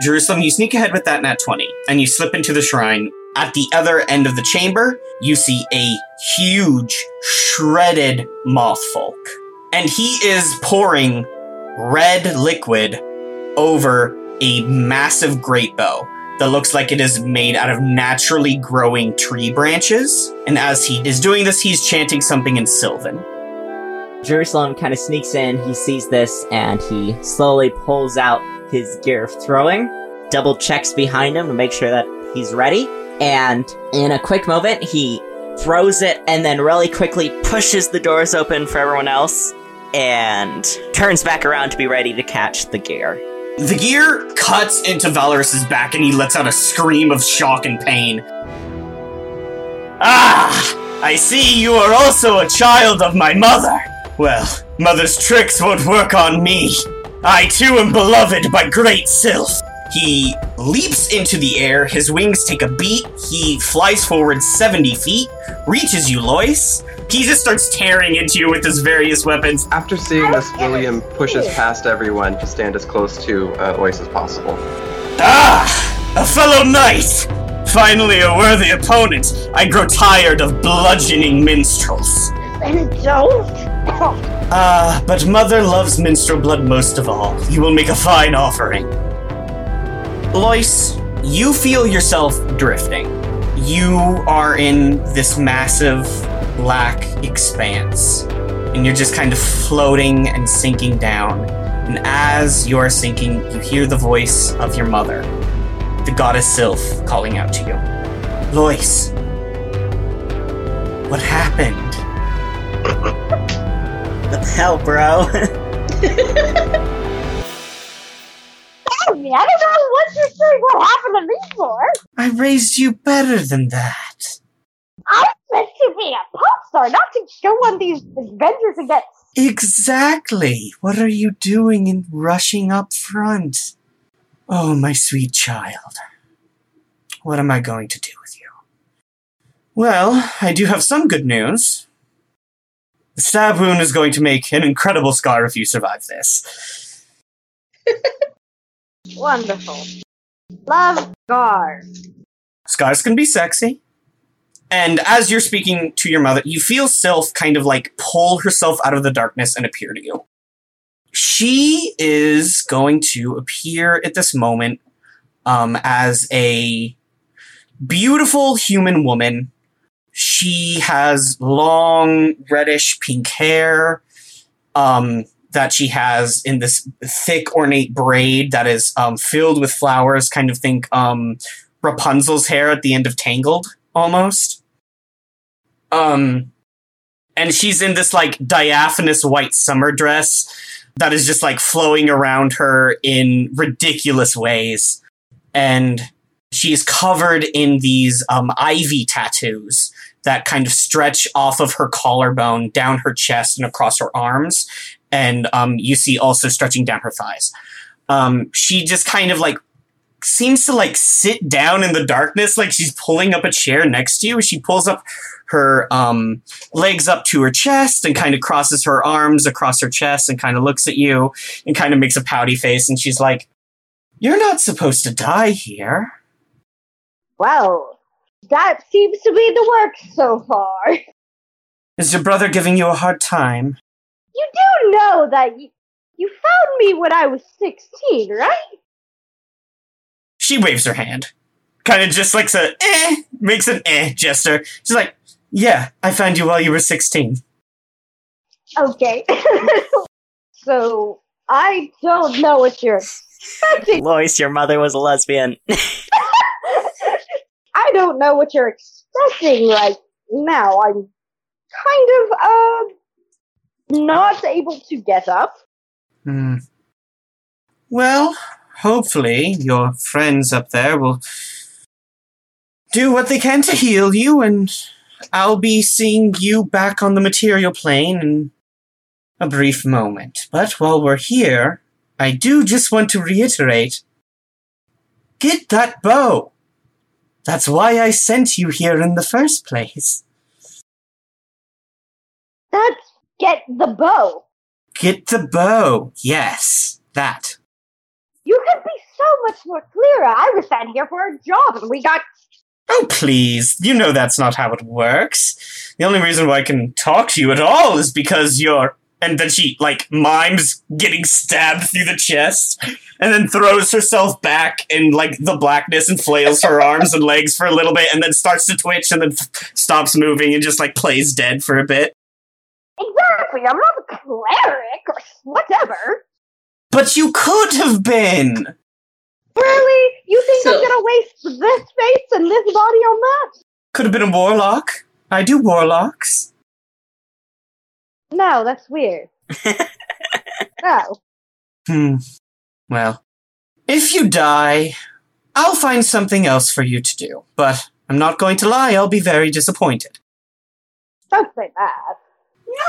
Jerusalem, you sneak ahead with that nat 20 and you slip into the shrine. At the other end of the chamber, you see a huge, shredded moth folk. And he is pouring red liquid over a massive great bow that looks like it is made out of naturally growing tree branches. And as he is doing this, he's chanting something in Sylvan. Jerusalem kind of sneaks in, he sees this, and he slowly pulls out his gear throwing, double checks behind him to make sure that he's ready, and in a quick moment, he throws it and then really quickly pushes the doors open for everyone else and turns back around to be ready to catch the gear. The gear cuts into Valorus's back and he lets out a scream of shock and pain. Ah! I see you are also a child of my mother. Well, mother's tricks won't work on me. I too am beloved by great Sylph. He leaps into the air, his wings take a beat, he flies forward 70 feet, reaches you, Lois. He just starts tearing into you with his various weapons. After seeing this, William pushes past everyone to stand as close to uh, Ois as possible. Ah! A fellow knight! Finally, a worthy opponent. I grow tired of bludgeoning minstrels. And don't. Ah, but Mother loves minstrel blood most of all. You will make a fine offering. Lois, you feel yourself drifting. You are in this massive black expanse, and you're just kind of floating and sinking down. And as you're sinking, you hear the voice of your mother, the goddess Sylph, calling out to you. Lois, what happened? Hell, bro? Tell me, I don't know what you're saying. What happened to me for? I raised you better than that. I'm meant to be a pop star, not to go on these adventures and get. Exactly. What are you doing in rushing up front? Oh, my sweet child. What am I going to do with you? Well, I do have some good news. The stab wound is going to make an incredible scar if you survive this. Wonderful. Love Gar. Scars can be sexy. And as you're speaking to your mother, you feel Sylph kind of like pull herself out of the darkness and appear to you. She is going to appear at this moment um, as a beautiful human woman. She has long reddish pink hair um, that she has in this thick ornate braid that is um, filled with flowers. Kind of think um, Rapunzel's hair at the end of Tangled almost. Um, and she's in this like diaphanous white summer dress that is just like flowing around her in ridiculous ways. And she's covered in these um, ivy tattoos that kind of stretch off of her collarbone down her chest and across her arms. And um, you see also stretching down her thighs. Um, she just kind of like seems to like sit down in the darkness like she's pulling up a chair next to you. She pulls up her um, legs up to her chest and kind of crosses her arms across her chest and kind of looks at you and kind of makes a pouty face. And she's like, You're not supposed to die here. Well, that seems to be the work so far. Is your brother giving you a hard time? You do know that you, you found me when I was 16, right? She waves her hand. Kind of just like a eh, makes an eh gesture. She's like, Yeah, I found you while you were 16. Okay. so, I don't know what you're expecting. Lois, your mother was a lesbian. I don't know what you're expecting right now. I'm kind of, uh, not able to get up. Hmm. Well, hopefully your friends up there will do what they can to heal you, and I'll be seeing you back on the material plane in a brief moment. But while we're here, I do just want to reiterate get that bow. That's why I sent you here in the first place. That's get the bow. Get the bow. Yes, that. You could be so much more clearer. I was sent here for a job, and we got Oh, please. You know that's not how it works. The only reason why I can talk to you at all is because you're. And then she, like, mimes getting stabbed through the chest, and then throws herself back in, like, the blackness and flails her arms and legs for a little bit, and then starts to twitch and then f- stops moving and just, like, plays dead for a bit. exactly. I'm not a cleric or whatever. But you could have been! Really? You think So- I'm gonna waste this face and this body on that? Could have been a warlock. I do warlocks. No, that's weird. no. Hmm. Well, if you die, I'll find something else for you to do. But I'm not going to lie, I'll be very disappointed. Don't say that.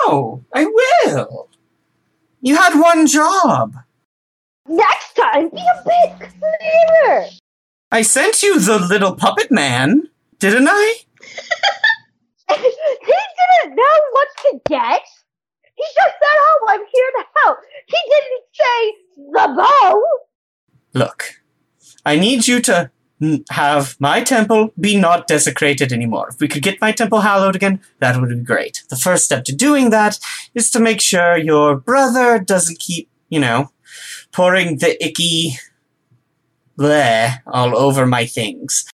No, I will. You had one job. Next time, be a bit clearer. I sent you the little puppet man, didn't I? he didn't know what to get. He just said, "Oh, I'm here to help." He didn't say the bow. Look, I need you to have my temple be not desecrated anymore. If we could get my temple hallowed again, that would be great. The first step to doing that is to make sure your brother doesn't keep, you know, pouring the icky bleh all over my things.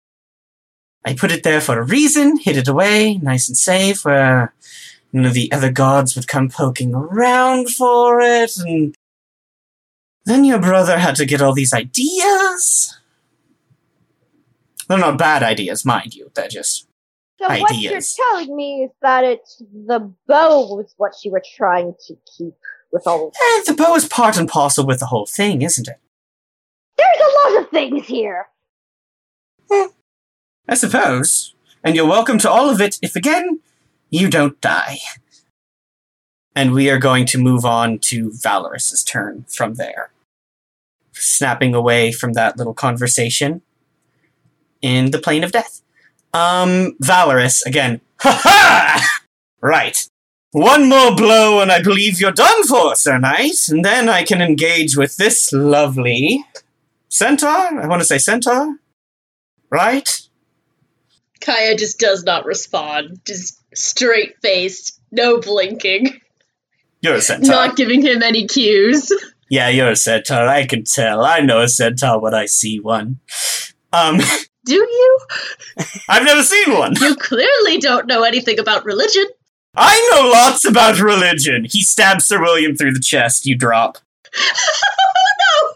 I put it there for a reason, hid it away, nice and safe, where you know the other gods would come poking around for it, and then your brother had to get all these ideas. They're not bad ideas, mind you. They're just So what you're telling me is that it's the bow was what you were trying to keep with all. eh, the bow is part and parcel with the whole thing, isn't it? There's a lot of things here. I suppose. And you're welcome to all of it if again you don't die. And we are going to move on to Valorus's turn from there. Snapping away from that little conversation in the plane of death. Um, Valorus, again. Ha ha! Right. One more blow and I believe you're done for, Sir Knight, and then I can engage with this lovely centaur. I want to say centaur. Right? Kaya just does not respond. Just straight faced, no blinking, You're a centaur. not giving him any cues. Yeah, you're a centaur. I can tell. I know a centaur when I see one. Um, Do you? I've never seen one. You clearly don't know anything about religion. I know lots about religion. He stabs Sir William through the chest. You drop. oh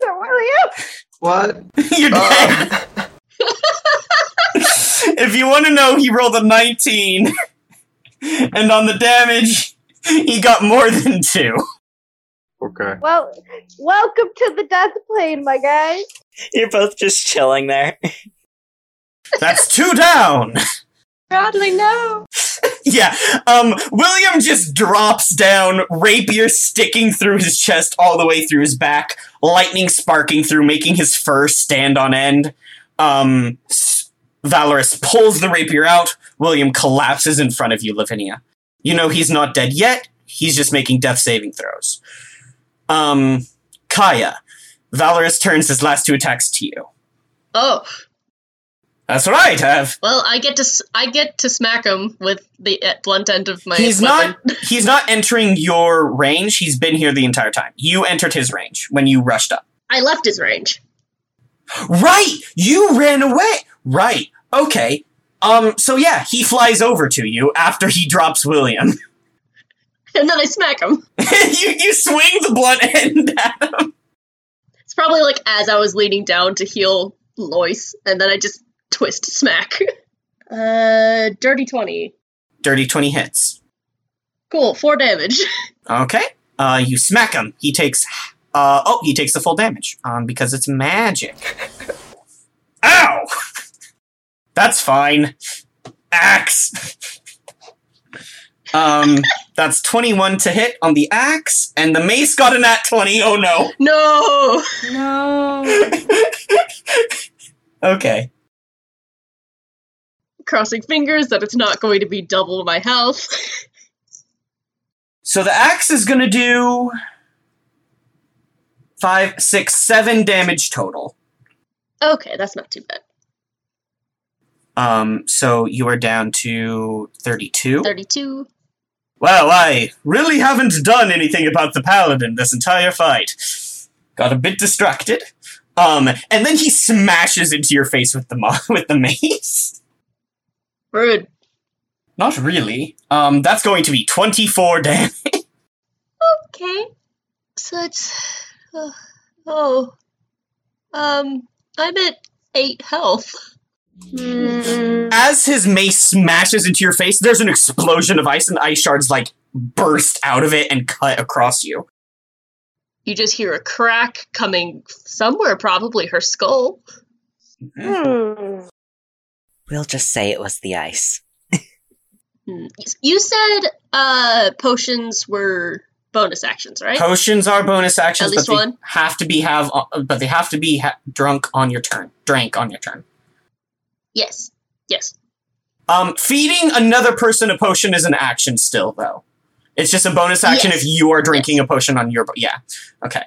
So William, What? You're dead. Uh, if you want to know, he rolled a 19. and on the damage, he got more than two. okay. well, welcome to the death plane, my guy. You're both just chilling there. That's two down. Bradley, no. Yeah, um, William just drops down, rapier sticking through his chest all the way through his back, lightning sparking through, making his fur stand on end. Um, S- Valorous pulls the rapier out. William collapses in front of you, Lavinia. You know he's not dead yet. He's just making death saving throws. Um, Kaya. Valorous turns his last two attacks to you. Oh, That's right, Have. well, I get to s- I get to smack him with the uh, blunt end of my he's weapon. not he's not entering your range he's been here the entire time you entered his range when you rushed up I left his range. right you ran away right okay um so yeah he flies over to you after he drops william And then I smack him. you you swing the blunt end at him It's probably like as I was leaning down to heal Lois, and then I just twist smack. Uh, dirty 20. dirty 20 hits Cool, 4 damage. okay uh you smack him he takes uh oh he takes the full damage um because it's magic ow that's fine axe um that's 21 to hit on the axe and the mace got a nat 20 oh no no! No. okay Crossing fingers that it's not going to be double my health. so the axe is gonna do five, six, seven damage total. Okay, that's not too bad. Um, so you are down to 32. 32. Well, I really haven't done anything about the paladin this entire fight. Got a bit distracted. Um, and then he smashes into your face with the with the mace. Rude. Not really. Um, that's going to be 24 damage. Okay. So it's. Uh, oh. Um, I'm at 8 health. Hmm. As his mace smashes into your face, there's an explosion of ice, and ice shards like burst out of it and cut across you. You just hear a crack coming somewhere, probably her skull. Hmm. We'll just say it was the ice. Hmm. You said uh potions were bonus actions, right? Potions are bonus actions, At least but they one? have to be have, uh, but they have to be ha- drunk on your turn. Drank on your turn. Yes. Yes. Um, feeding another person a potion is an action still, though. It's just a bonus action Yes. if you are drinking a potion on your. Bo- yeah. Okay.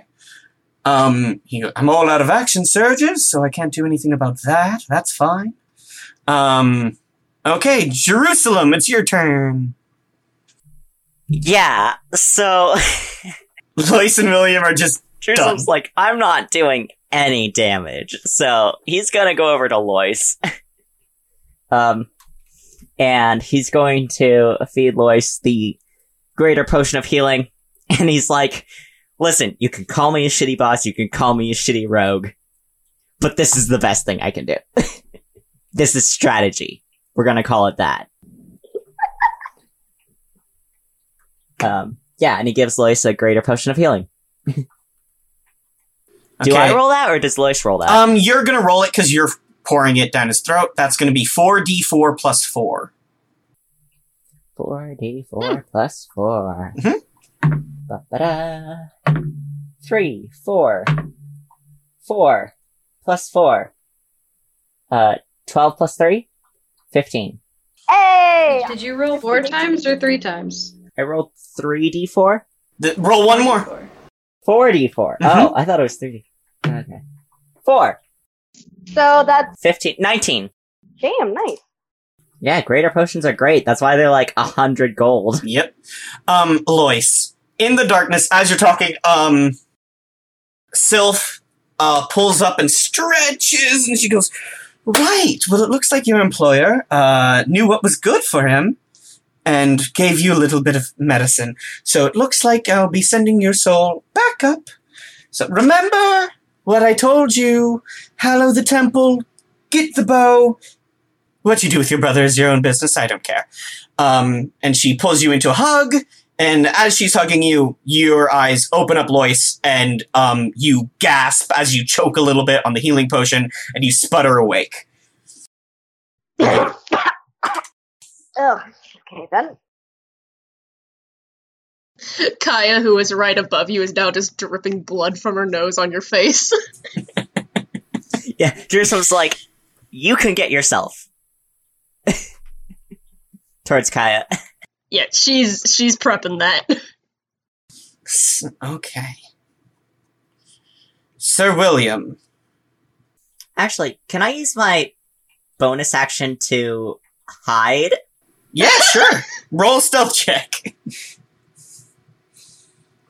Um, he I'm all out of action surges, so I can't do anything about that. That's fine. Um, okay, Jerusalem, it's your turn. Yeah, so Lois and William are just Jerusalem's like, I'm not doing any damage. So he's gonna go over to Lois. um, and he's going to feed Lois the greater potion of healing. And he's like, listen, you can call me a shitty boss, you can call me a shitty rogue, but this is the best thing I can do. this is strategy. We're gonna call it that. um, yeah, and he gives Lois a greater potion of healing. Do I roll that or does Lois roll that? Um, you're gonna roll it because you're pouring it down his throat. That's gonna be four d four plus four. Four D four plus four. Mhm. Ba-ba-da. Three, four, four plus four. Uh, twelve plus three, fifteen. Hey! Did you roll four times or three times? I rolled three D four. The, roll one more. Four D 4 Mhm. Oh, I thought it was three. Okay. Four. So that's Fifteen. Nineteen. damn nice. Yeah, greater potions are great. That's why they're like a hundred gold. Yep. Um, Lois, in the darkness, as you're talking, um, Sylph, uh, pulls up and stretches, and she goes, Right, well, it looks like your employer, uh, knew what was good for him, and gave you a little bit of medicine. So it looks like I'll be sending your soul back up. So remember what I told you. Hallow the temple, get the bow. What you do with your brother is your own business, I don't care. Um, and she pulls you into a hug, and as she's hugging you, your eyes open up, Lois, and um, you gasp as you choke a little bit on the healing potion, and you sputter awake. Ugh. Okay then. Kaya, who is right above you, is now just dripping blood from her nose on your face. Yeah, Jerusalem's like, you can get yourself. Towards Kaya. yeah, she's she's prepping that. Okay. Sir William. Actually, can I use my bonus action to hide? Yeah, sure. Roll a stealth check.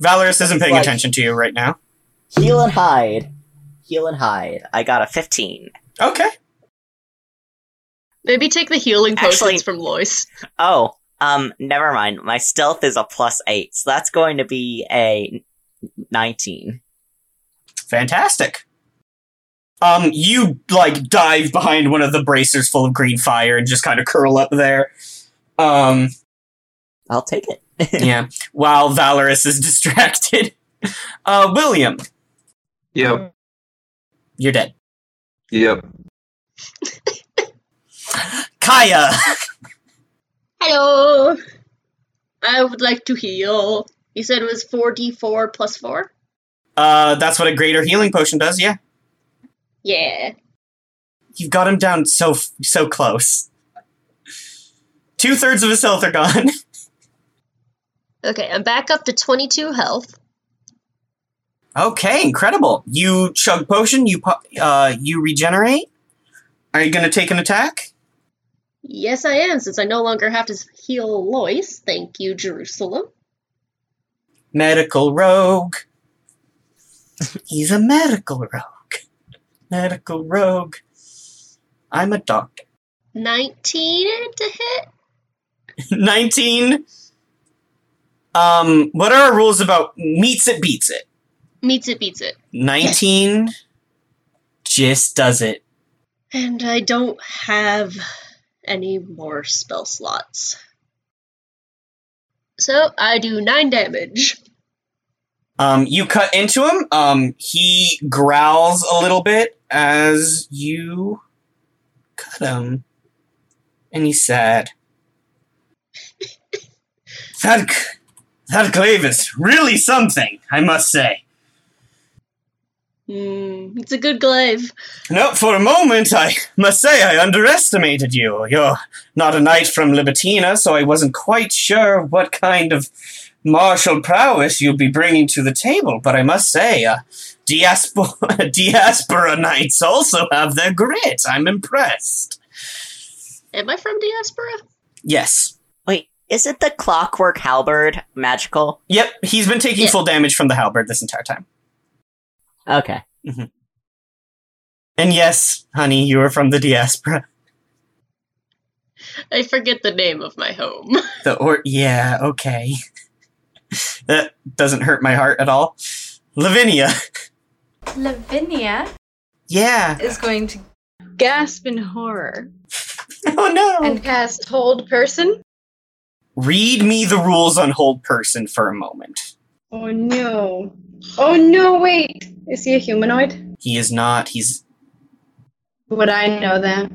Valorous isn't paying Like- attention to you right now. Heal and hide. Heal and hide. I got a 15. Okay. Maybe take the healing potions Actually- from Lois. Oh, um, never mind. My stealth is a plus 8, so that's going to be a 19. Fantastic. Um, you like dive behind one of the braziers full of green fire and just kind of curl up there. Um, I'll take it. yeah. While Valorous is distracted. Uh, William, Yep. you're dead. Yep. Kaya. Hello. I would like to heal. You said it was 4d4 plus 4? Uh, that's what a greater healing potion does. Yeah, Yeah. you've got him down so so close. Two thirds of his health are gone. Okay, I'm back up to 22 health. Okay, incredible. You chug potion. You uh you regenerate. Are you gonna take an attack? Yes, I am, since I no longer have to heal Lois. Thank you, Jerusalem. Medical rogue. He's a medical rogue. Medical rogue. I'm a doctor. 19 to hit? 19. Um, what are our rules about meets it, beats it? Meets it, beats it. 19 just does it. And I don't have any more spell slots. So I do 9 damage. Um, you cut into him. Um, he growls a little bit as you cut him. And he's sad. g- that glaive is really something, I must say. Hmm, it's a good glaive. No, for a moment, I must say I underestimated you. You're not a knight from Libertina, so I wasn't quite sure what kind of martial prowess you'd be bringing to the table. But I must say, uh, diaspora, diaspora knights also have their grit. I'm impressed. Am I from Diaspora? Yes. Wait, isn't the clockwork halberd magical? Yep, he's been taking Yeah. full damage from the halberd this entire time. Okay. Mm-hmm. And yes, honey, you are from the diaspora. I forget the name of my home. The or yeah, okay. that doesn't hurt my heart at all. Lavinia. Lavinia Yeah. is going to gasp in horror Oh no. and cast Hold Person. Read me the rules on hold person for a moment. Oh no. Oh no, wait. Is he a humanoid? He is not. He's Would I know that?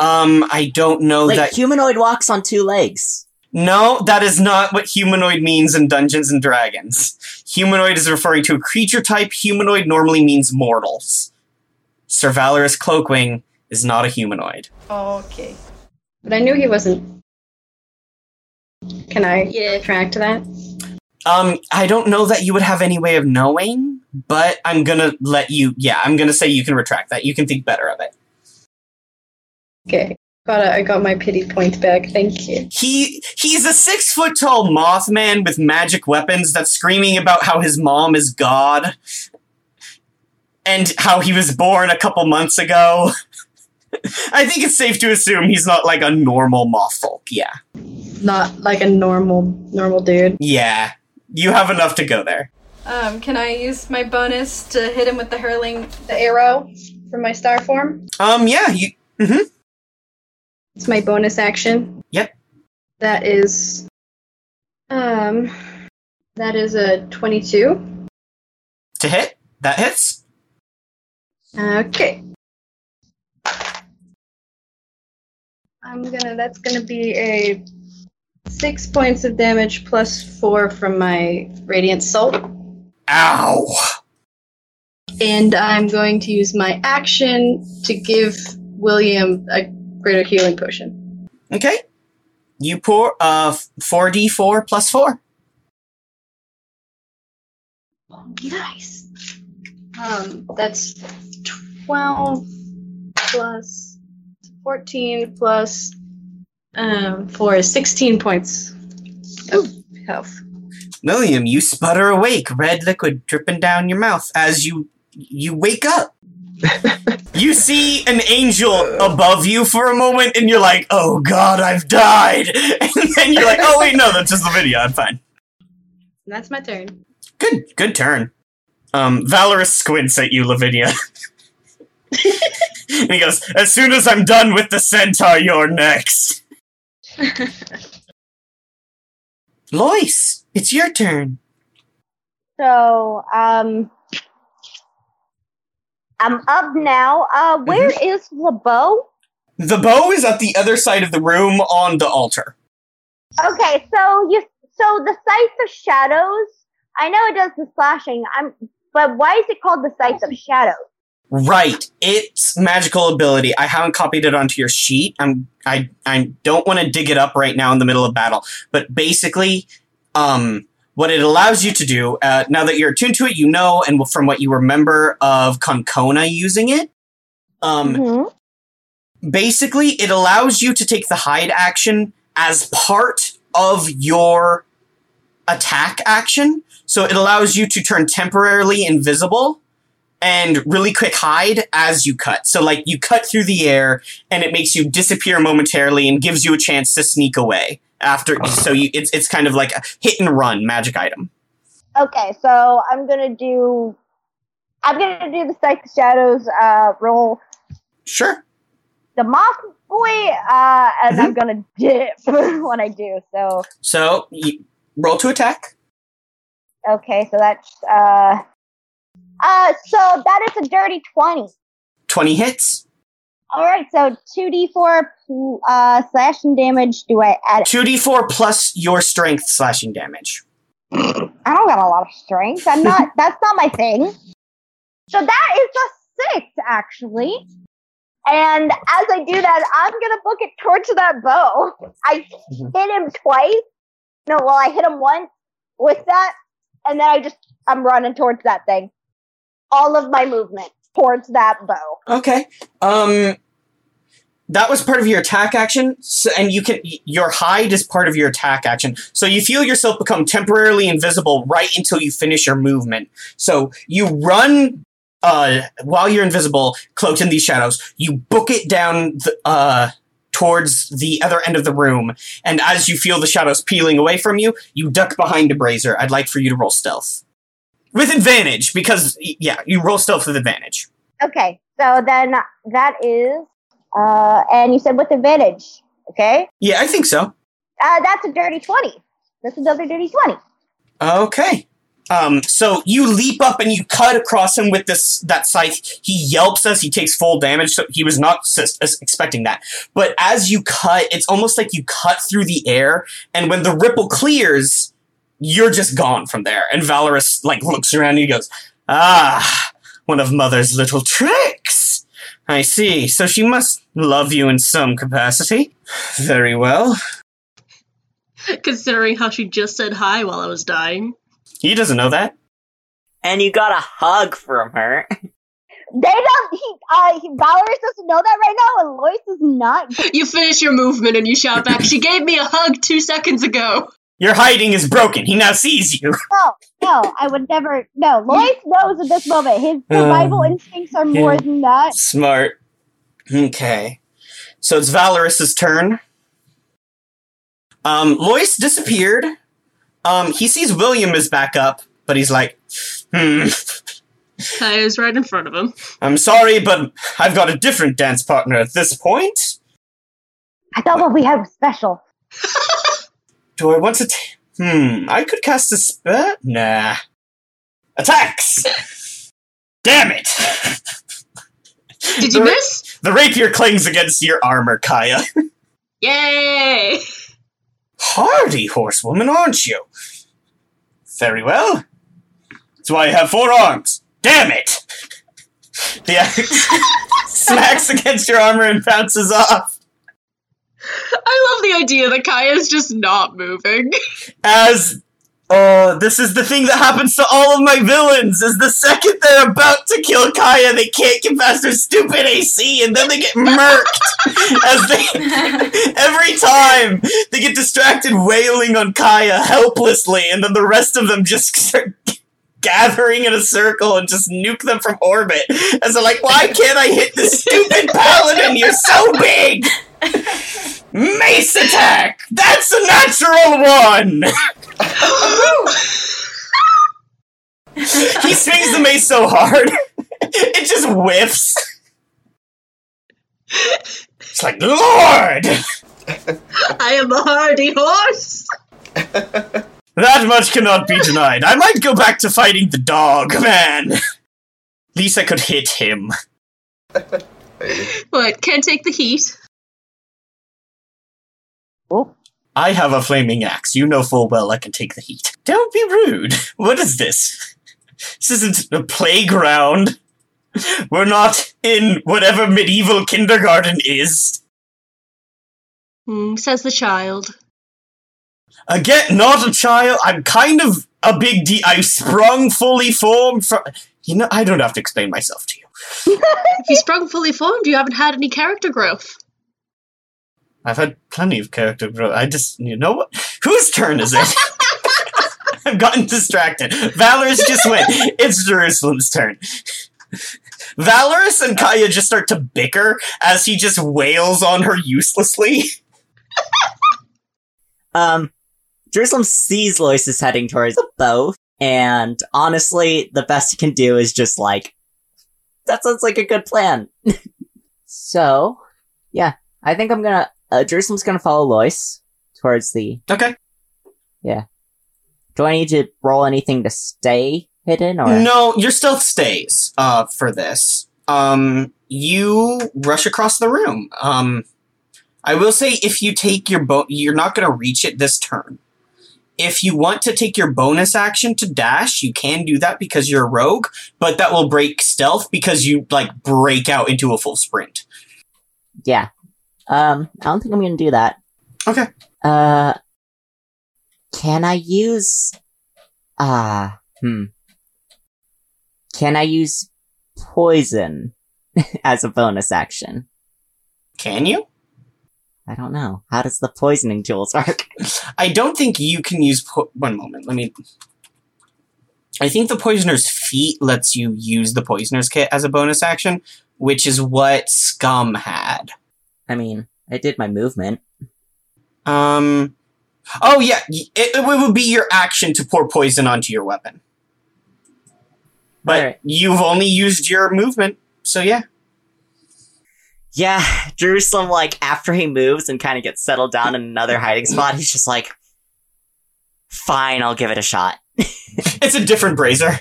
um I don't know Wait, that humanoid walks on two legs. No, that is not what humanoid means in Dungeons and Dragons. Humanoid is referring to a creature type. Humanoid normally means mortals. Sir Valorous Cloakwing is not a humanoid. Okay. But I knew he wasn't. Can I Yeah. retract that? Um, I don't know that you would have any way of knowing, but I'm gonna let you. Yeah, I'm gonna say you can retract that. You can think better of it. Okay. Got it. I got my pity point back. Thank you. He he's a six foot tall Mothman with magic weapons that's screaming about how his mom is God, and how he was born a couple months ago. I think it's safe to assume he's not like a normal moth folk. Yeah, Not like a normal normal dude. yeah. You have enough to go there. Um, can I use my bonus to hit him with the hurling the arrow from my star form? Um, yeah. You mm-hmm. It's my bonus action. Yep. That is um that is a 22. to hit that hits. Okay. I'm gonna that's gonna be a six points of damage plus four from my radiant salt. Ow. And I'm going to use my action to give William a greater healing potion. Okay. You pour uh four d four plus four. Nice. Um, that's 12 plus 14 plus um, 4 is 16 points of health. William, you sputter awake, red liquid dripping down your mouth as you you wake up. you see an angel above you for a moment, and you're like, "Oh God, I've died!" And then you're like, "Oh wait, no, that's just the video. I'm fine." And that's my turn. Good, good turn. Um, Valorous squints at you, Lavinia. and he goes, "As soon as I'm done with the centaur, you're next." Lois, it's your turn. So, um, I'm up now. Uh, where is the bow? The bow is at the other side of the room on the altar. Okay, so you, so the Scythe of Shadows. I know it does the slashing. I'm, but why is it called the Scythe of Shadows? Right, its magical ability. I haven't copied it onto your sheet. I'm I I don't want to dig it up right now in the middle of battle. But basically, um, what it allows you to do, uh, now that you're attuned to it, you know, and from what you remember of Concona using it, um, Mhm. basically it allows you to take the hide action as part of your attack action. So it allows you to turn temporarily invisible and really quick hide as you cut. So like you cut through the air and it makes you disappear momentarily and gives you a chance to sneak away after so you it's it's kind of like a hit and run magic item. Okay, so I'm gonna do. I'm gonna do the Scythe of Shadows uh, roll Sure. the moth boy, uh, and I'm gonna dip when I do. So So you roll to attack. okay, so that's uh, uh, so that is a dirty twenty. 20 hits. All right, so two d four uh slashing damage. Do I add? 2d4 plus your strength slashing damage. I don't got a lot of strength. I'm not. that's not my thing. So that is a six actually. And as I do that, I'm gonna book it towards that bow. I Mhm. hit him twice. No, well, I hit him once with that, and then I just I'm running towards that thing. All of my movement towards that bow. Okay. Um that was part of your attack action so, and you can your hide is part of your attack action. So you feel yourself become temporarily invisible right until you finish your movement. So you run uh while you're invisible, cloaked in these shadows. You book it down the, uh towards the other end of the room and as you feel the shadows peeling away from you, you duck behind a brazier. I'd like for you to roll stealth. With advantage because yeah, you roll stealth with advantage. Okay, so then that is, uh, and you said with advantage. Okay, Yeah, I think so. uh, that's a dirty twenty. That's another dirty twenty. Okay. Um, so you leap up and you cut across him with this that scythe. He yelps as he takes full damage. So he was not s- s- expecting that. But as you cut, it's almost like you cut through the air, and when the ripple clears, you're just gone from there. And Valorous like looks around and he goes, "Ah, one of Mother's little tricks. I see. So she must love you in some capacity. Very well. Considering how she just said hi while I was dying. He doesn't know that." And you got a hug from her. They don't. He, uh, he, Valorous doesn't know that right now, and Lois is not. You finish your movement and you shout back, She gave me a hug two seconds ago. Your hiding is broken. He now sees you. No, no, I would never. No, Lois knows at this moment his survival Um, instincts are more than that. Smart. Okay. So it's Valorous's turn. Um, Lois disappeared. Um, he sees William is back up, but he's like, hmm, I was right in front of him. I'm sorry, but I've got a different dance partner at this point. I thought what we had was special. Do I want to? T- hmm, I could cast a spell. Nah. Attacks. Damn it! Did you The- miss? The rapier clings against your armor, Kaya. Yay! Hardy horsewoman, aren't you? Very well. That's why I have four arms. Damn it! The axe smacks against your armor and bounces off. I love the idea that Kaya's just not moving. As oh, this is the thing that happens to all of my villains. Is the second they're about to kill Kaya, they can't get past their stupid AC, and then they get murked. as they every time they get distracted wailing on Kaya helplessly, and then the rest of them just start gathering in a circle and just nuke them from orbit. As they're like, why can't I hit this stupid paladin? You're so big. Mace attack! That's a natural one! he swings the mace so hard, it just whiffs. It's like, Lord! I am a hardy horse! That much cannot be denied. I might go back to fighting the dog, man. At least I could hit him. But can't take the heat. Oh, I have a flaming axe. You know full well I can take the heat. Don't be rude. What is this? This isn't a playground. We're not in whatever medieval kindergarten is. Hmm, says the child. Again, not a child. I'm kind of a big D. I sprung fully formed from. You know, I don't have to explain myself to you. If you sprung fully formed, you haven't had any character growth. I've had plenty of character growth. I just, you know what? Whose turn is it? I've gotten distracted. Valorous just went. It's Jerusalem's turn. Valorous and Kaya just start to bicker as he just wails on her uselessly. Um, Jerusalem sees Lois is heading towards bow, and honestly, the best he can do is just like, that sounds like a good plan. so, yeah, I think I'm gonna, uh, Jerusalem's gonna follow Lois towards the, Okay. Yeah. Do I need to roll anything to stay hidden, or? No, your stealth stays uh, for this. Um, you rush across the room. Um, I will say if you take your bo- you're not going to reach it this turn. If you want to take your bonus action to dash, you can do that because you're a rogue, but that will break stealth because you like break out into a full sprint. Yeah. Um, I don't think I'm gonna do that. Okay. Uh, can I use, ah, hmm. Can I use poison as a bonus action? Can you? I don't know. How does the poisoning tools work? I don't think you can use. Po- One moment, let me. I think the poisoner's feat lets you use the poisoner's kit as a bonus action, which is what Scum had. I mean, I did my movement. Um. Oh yeah, it, it would be your action to pour poison onto your weapon, but Alright. you've only used your movement, so yeah. Yeah, Jerusalem, like, after he moves and kind of gets settled down in another hiding spot, he's just like, fine, I'll give it a shot. It's a different brazier.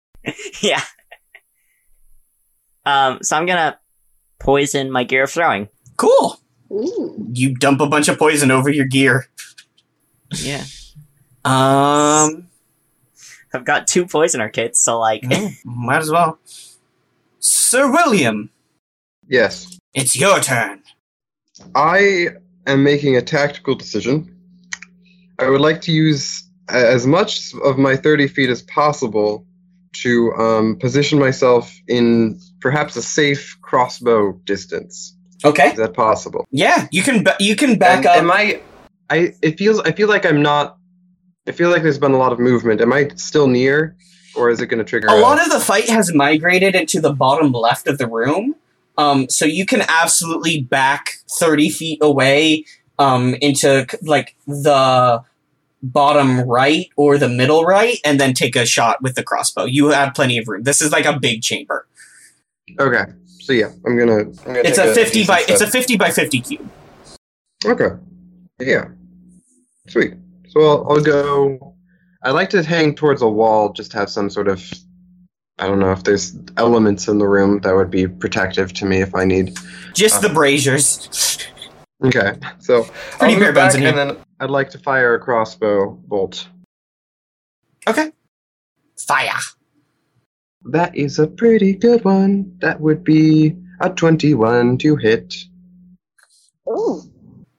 yeah. Um, so I'm gonna poison my gear of throwing. cool. Ooh. You dump a bunch of poison over your gear. Yeah. Um. I've got two poisoner kits, so like, Might as well. Sir William, Yes. it's your turn. I am making a tactical decision. I would like to use a- as much of my 30 feet as possible to um, position myself in perhaps a safe crossbow distance. Okay. Is that possible? Yeah, you can you can back And up. Am I? I it feels I feel like I'm not. I feel like there's been a lot of movement. Am I still near, or is it going to trigger? a lot of the fight has migrated into the bottom left of the room. Um, so you can absolutely back 30 feet away um, into like the bottom right or the middle right and then take a shot with the crossbow. You have plenty of room. This is like a big chamber. Okay, so yeah, I'm gonna. I'm gonna It's a 50 decent by it's a 50 by 50 cube. Okay. Yeah. Sweet. So I'll, I'll go. I like to hang towards a wall, just have some sort of. I don't know if there's elements in the room that would be protective to me if I need. Just Uh. the braziers. Okay, so Pretty I'll bare bones in here. and then I'd like to fire a crossbow bolt. Okay. Fire. That is a pretty good one. That would be a 21 to hit. Ooh.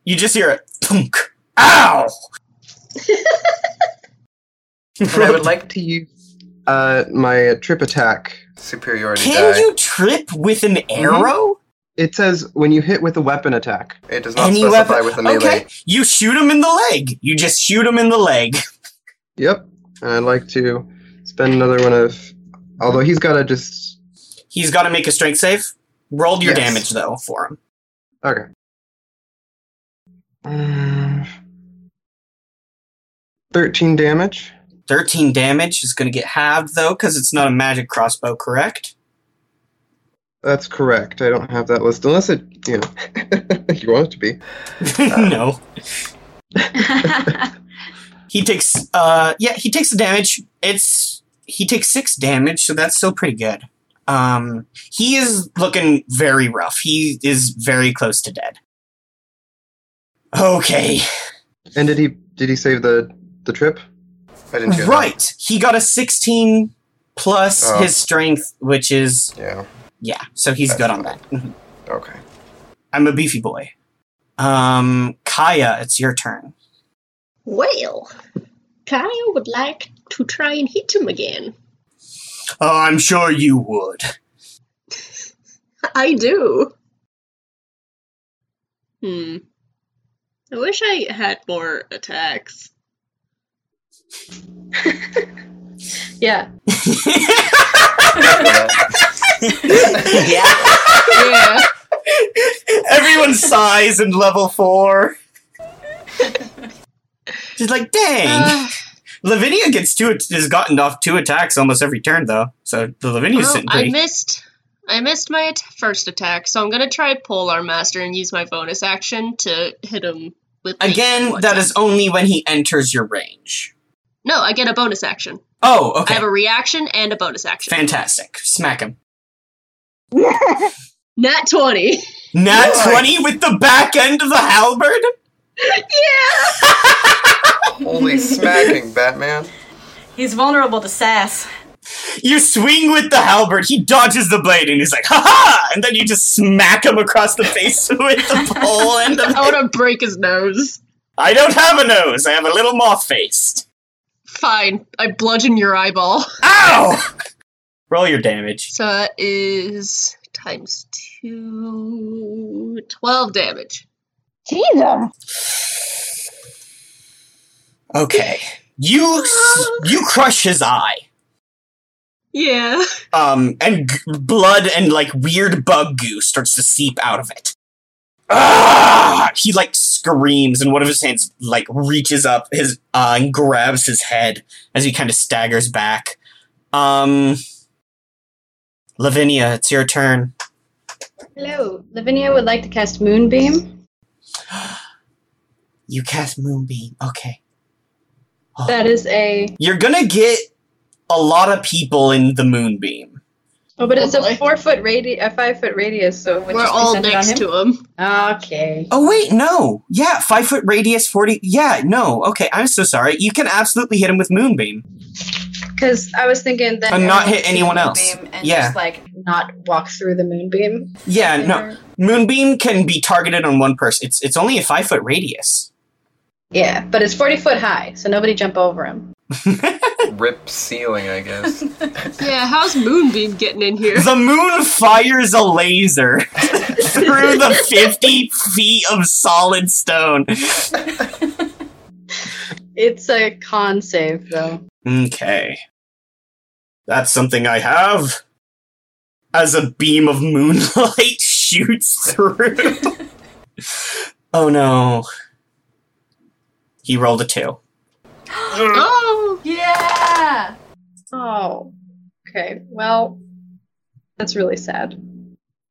You just hear it. Thunk. Ow! And I would like to use uh, my trip attack superiority Can die. you trip with an arrow? It says when you hit with a weapon attack. It does not Any specify weapon? with a melee. Okay, you shoot him in the leg. You just shoot him in the leg. Yep. And I'd like to spend another one of. Although he's got to just. He's got to make a strength save. Roll your Yes. damage though for him. Okay. Mm. 13 damage. Thirteen damage is going to get halved though because it's not a magic crossbow, correct? That's correct. I don't have that list unless it, you know, you want it to be. no. He takes. Uh, yeah, he takes the damage. It's he takes six damage, so that's still pretty good. Um, he is looking very rough. He is very close to dead. Okay, And did he did he save the the trip? I didn't hear right. He got a sixteen plus Oh. his strength, which is. Yeah. yeah. So he's That's good on fine. that. Mhm. Okay. I'm a beefy boy. Um, Kaya, it's your turn. Well, Kaya would like to try and hit him again. Oh, I'm sure you would. I do. Hmm. I wish I had more attacks. Yeah. yeah. Yeah. Everyone sighs in level four. She's like, dang. Lavinia gets two. Has gotten off two attacks almost every turn though. So the Lavinia's Well, sitting I missed. I missed my at- first attack, so I'm gonna try Polearm Master and use my bonus action to hit him with. Again, one that only when he enters your range. no. I get a bonus action. Oh, okay. I have a reaction and a bonus action. Fantastic. Smack him. Nat twenty. Nat 20 with the back end of the halberd? yeah. Holy smacking, Batman. He's vulnerable to sass. You swing with the halberd, he dodges the blade, and he's like, ha ha! And then you just smack him across the face with the pole end of I want to break his nose. I don't have a nose, I have a little moth face. Fine. I bludgeon your eyeball. Ow! Roll your damage. So that is times two. 12 damage. Jesus. Okay. You you crush his eye. Yeah. Um, and g- blood and like weird bug goo starts to seep out of it. Ah! He like screams, and one of his hands like reaches up his uh, and grabs his head as he kind of staggers back. Um, Lavinia, it's your turn. Hello. Lavinia would like to cast Moonbeam. You cast Moonbeam. Okay. That is a. You're gonna get a lot of people in the Moonbeam. Oh, but it's a four foot radius, a five foot radius, so it would We're just be all centered on next him? to him. Okay. Oh wait, no. Yeah, five foot radius, forty. Yeah, no. Okay, I'm so sorry. You can absolutely hit him with Moonbeam. Because I was thinking that. And not everyone hit would see anyone else. moonbeam And Yeah. just like not walk through the moonbeam. Yeah, no. Moonbeam can be targeted on one person. It's it's only a five foot radius. Yeah, but it's forty foot high, so nobody jump over him. Rip ceiling, I guess. Yeah, how's Moonbeam getting in here? The moon fires a laser through the fifty feet of solid stone. It's a con save though. Okay. That's something I have. As a beam of moonlight shoots through. oh no. He rolled a two. oh! Yeah. Oh. Okay. Well, that's really sad.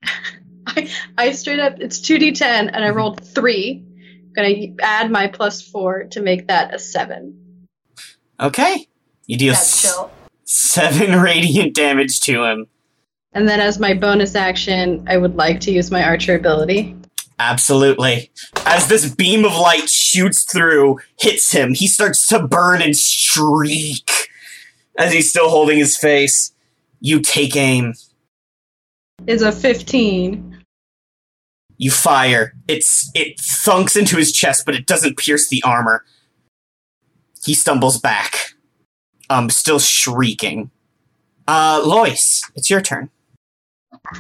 I I straight up it's two d ten and I mhm. rolled three. I'm gonna add my plus four to make that a seven. Okay. You deal That's s- seven radiant damage to him. And then as my bonus action, I would like to use my archer ability. Absolutely. As this beam of light shoots through, hits him, he starts to burn and shriek as he's still holding his face. You take aim. Is a fifteen. You fire. It's it thunks into his chest, but it doesn't pierce the armor. He stumbles back. Um, still shrieking. Uh, Lois, it's your turn.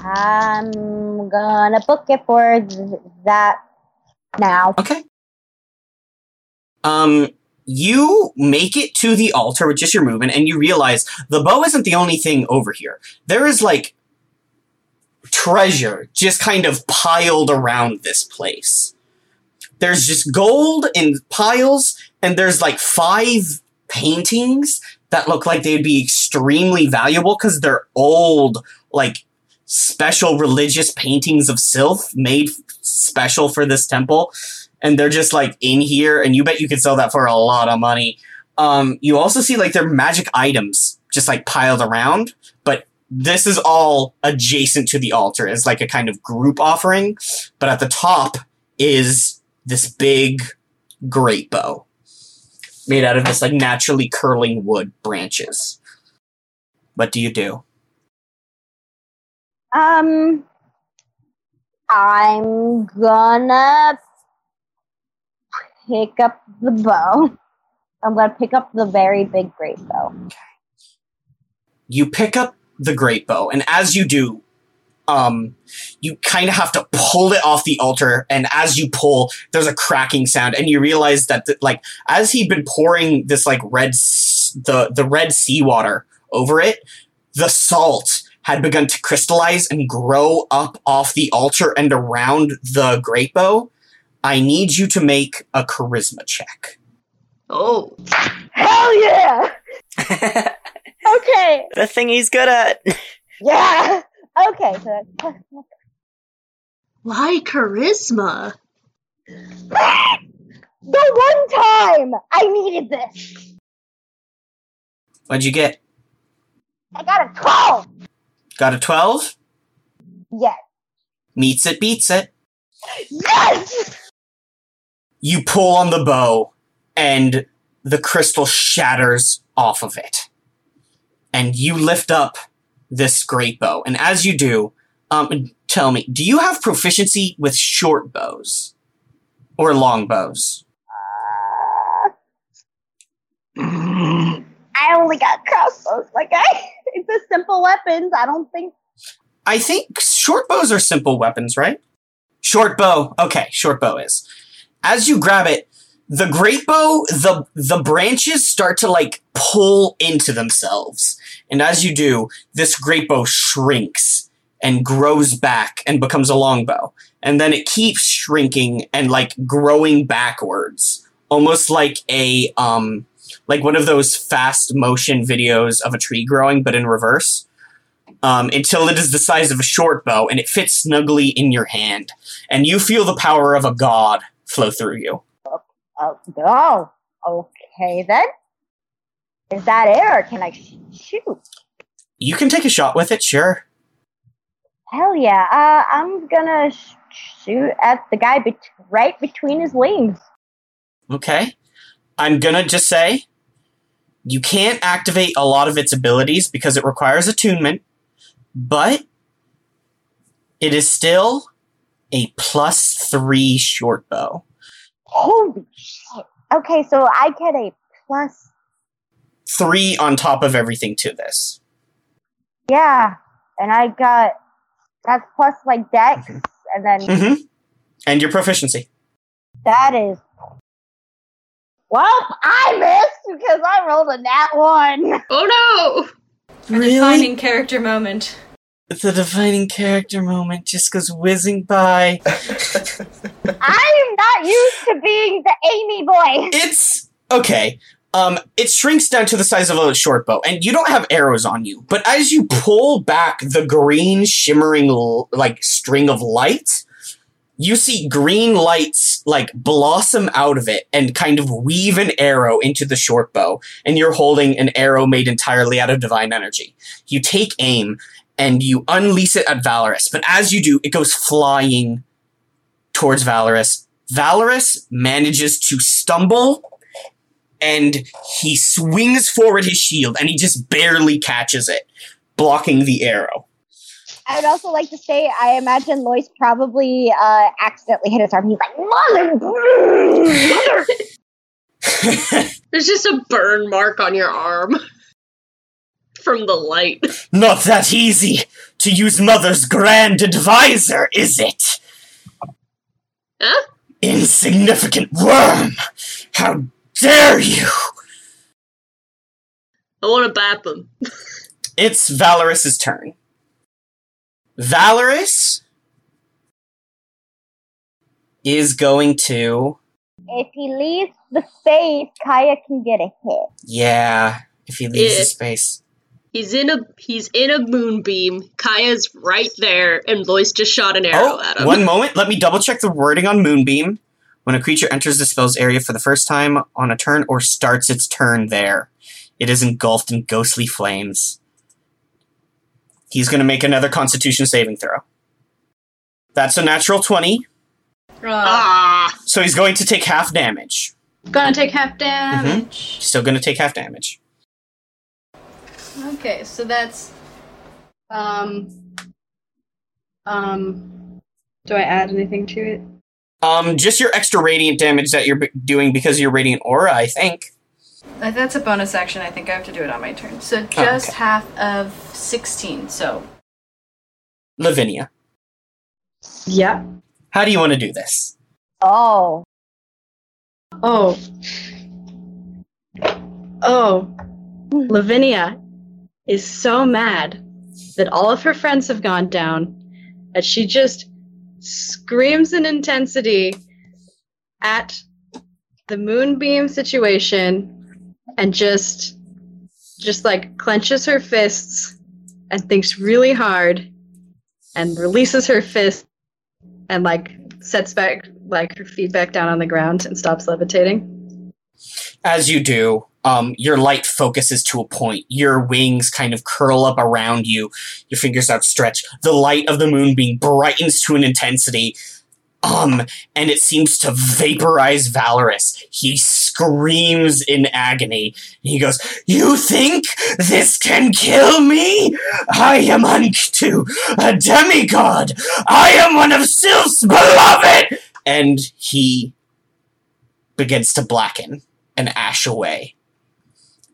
I'm gonna book it for th- that now. Okay. Um, you make it to the altar with just your movement, and you realize the bow isn't the only thing over here. There is like treasure just kind of piled around this place. There's just gold in piles, and there's like five paintings that look like they'd be extremely valuable because they're old, like special religious paintings of Sylph made special for this temple. And they're just like in here and you bet you could sell that for a lot of money. Um you also see like their magic items just like piled around but this is all adjacent to the altar. As like a kind of group offering but at the top is this big great bow made out of this like naturally curling wood branches. What do you do Um, I'm gonna pick up the bow. I'm gonna pick up the very big great bow. you pick up the great bow and as you do um you kind of have to pull it off the altar and as you pull there's a cracking sound and you realize that the, like as he'd been pouring this like red the the red seawater over it the salt had begun to crystallize and grow up off the altar and around the great bow i need you to make a charisma check Oh. Hell yeah! Okay. the thing he's good at. Yeah. Okay. So that's plus. Why charisma? The one time I needed this, what'd you get I got a twelve. Got a 12 Yes. meets it beats it. Yes. you pull on the bow and the crystal shatters off of it. And you lift up this great bow. And as you do um tell me do you have proficiency with short bows? Or long bows? Uh, I only got crossbows. Like I, it's a simple weapons. I don't think. i think short bows are simple weapons right short bow okay short bow is as you grab it the great bow the the branches start to like pull into themselves and as you do this great bow shrinks and grows back and becomes a longbow and then it keeps shrinking and like growing backwards almost like a um like one of those fast motion videos of a tree growing but in reverse um, until it is the size of a short bow and it fits snugly in your hand and you feel the power of a god flow through you Oh, oh, okay then. Is that or can I sh- shoot? you can take a shot with it sure Hell yeah! Uh, I'm gonna sh- shoot at the guy bet- right between his wings. Okay. I'm gonna just say you can't activate a lot of its abilities because it requires attunement, but it is still a plus three short bow. Holy shit! Okay, so I get a. Three on top of everything to this. Yeah, and I got that's plus like dex, and then Mm-hmm. And your proficiency. that is. Well, I missed because I rolled a nat one. Oh no! A defining character moment. The defining character moment just goes whizzing by. I am not used to being the Amy boy. It's okay. Um, it shrinks down to the size of a short bow, and you don't have arrows on you. But as you pull back the green, shimmering like string of light, you see green lights like blossom out of it and kind of weave an arrow into the short bow. And you're holding an arrow made entirely out of divine energy. You take aim and you unleash it at Valorous. But as you do, it goes flying towards Valorous. Valorous manages to stumble and he swings forward his shield and he just barely catches it, blocking the arrow. I would also like to say I imagine Lois probably uh, accidentally hit his arm. He's like, Mother! Mother! There's just a burn mark on your arm from the light. Not that easy to use Mother's grand advisor, is it? Huh? Insignificant worm! How dare you! I want to bap him. It's Valorous's turn. Valorous is going to. If he leaves the space, Kaya can get a hit. Yeah, if he leaves the space. He's in a he's in a moonbeam. Kaya's right there, and Lois just shot an arrow oh, at Oh, him. one moment. Let me double check the wording on Moonbeam. When a creature enters the spell's area for the first time on a turn or starts its turn there, it is engulfed in ghostly flames. He's going to make another Constitution saving throw. That's a natural 20, Ah, so he's going to take half damage. Gonna take half damage. Still going to take half damage. Okay, so that's um um. Do I add anything to it? Um, just your extra radiant damage that you're b- doing because of your radiant aura, I think. Uh, That's a bonus action. I think I have to do it on my turn. So just okay. half of 16. So Lavinia, Yeah. how do you want to do this? Oh. Oh. Oh. Lavinia is so mad that all of her friends have gone down that she just screams in intensity at the moonbeam situation and just just like clenches her fists and thinks really hard and releases her fist and like sets back like her feet back down on the ground and stops levitating. As you do, um, your light focuses to a point. Your wings kind of curl up around you. Your fingers outstretched. The light of the moonbeam brightens to an intensity. Um, and it seems to vaporize Valorous. He screams in agony. He goes, You think this can kill me? I am Unktu, a demigod. I am one of Sylph's beloved! And he begins to blacken and ash away.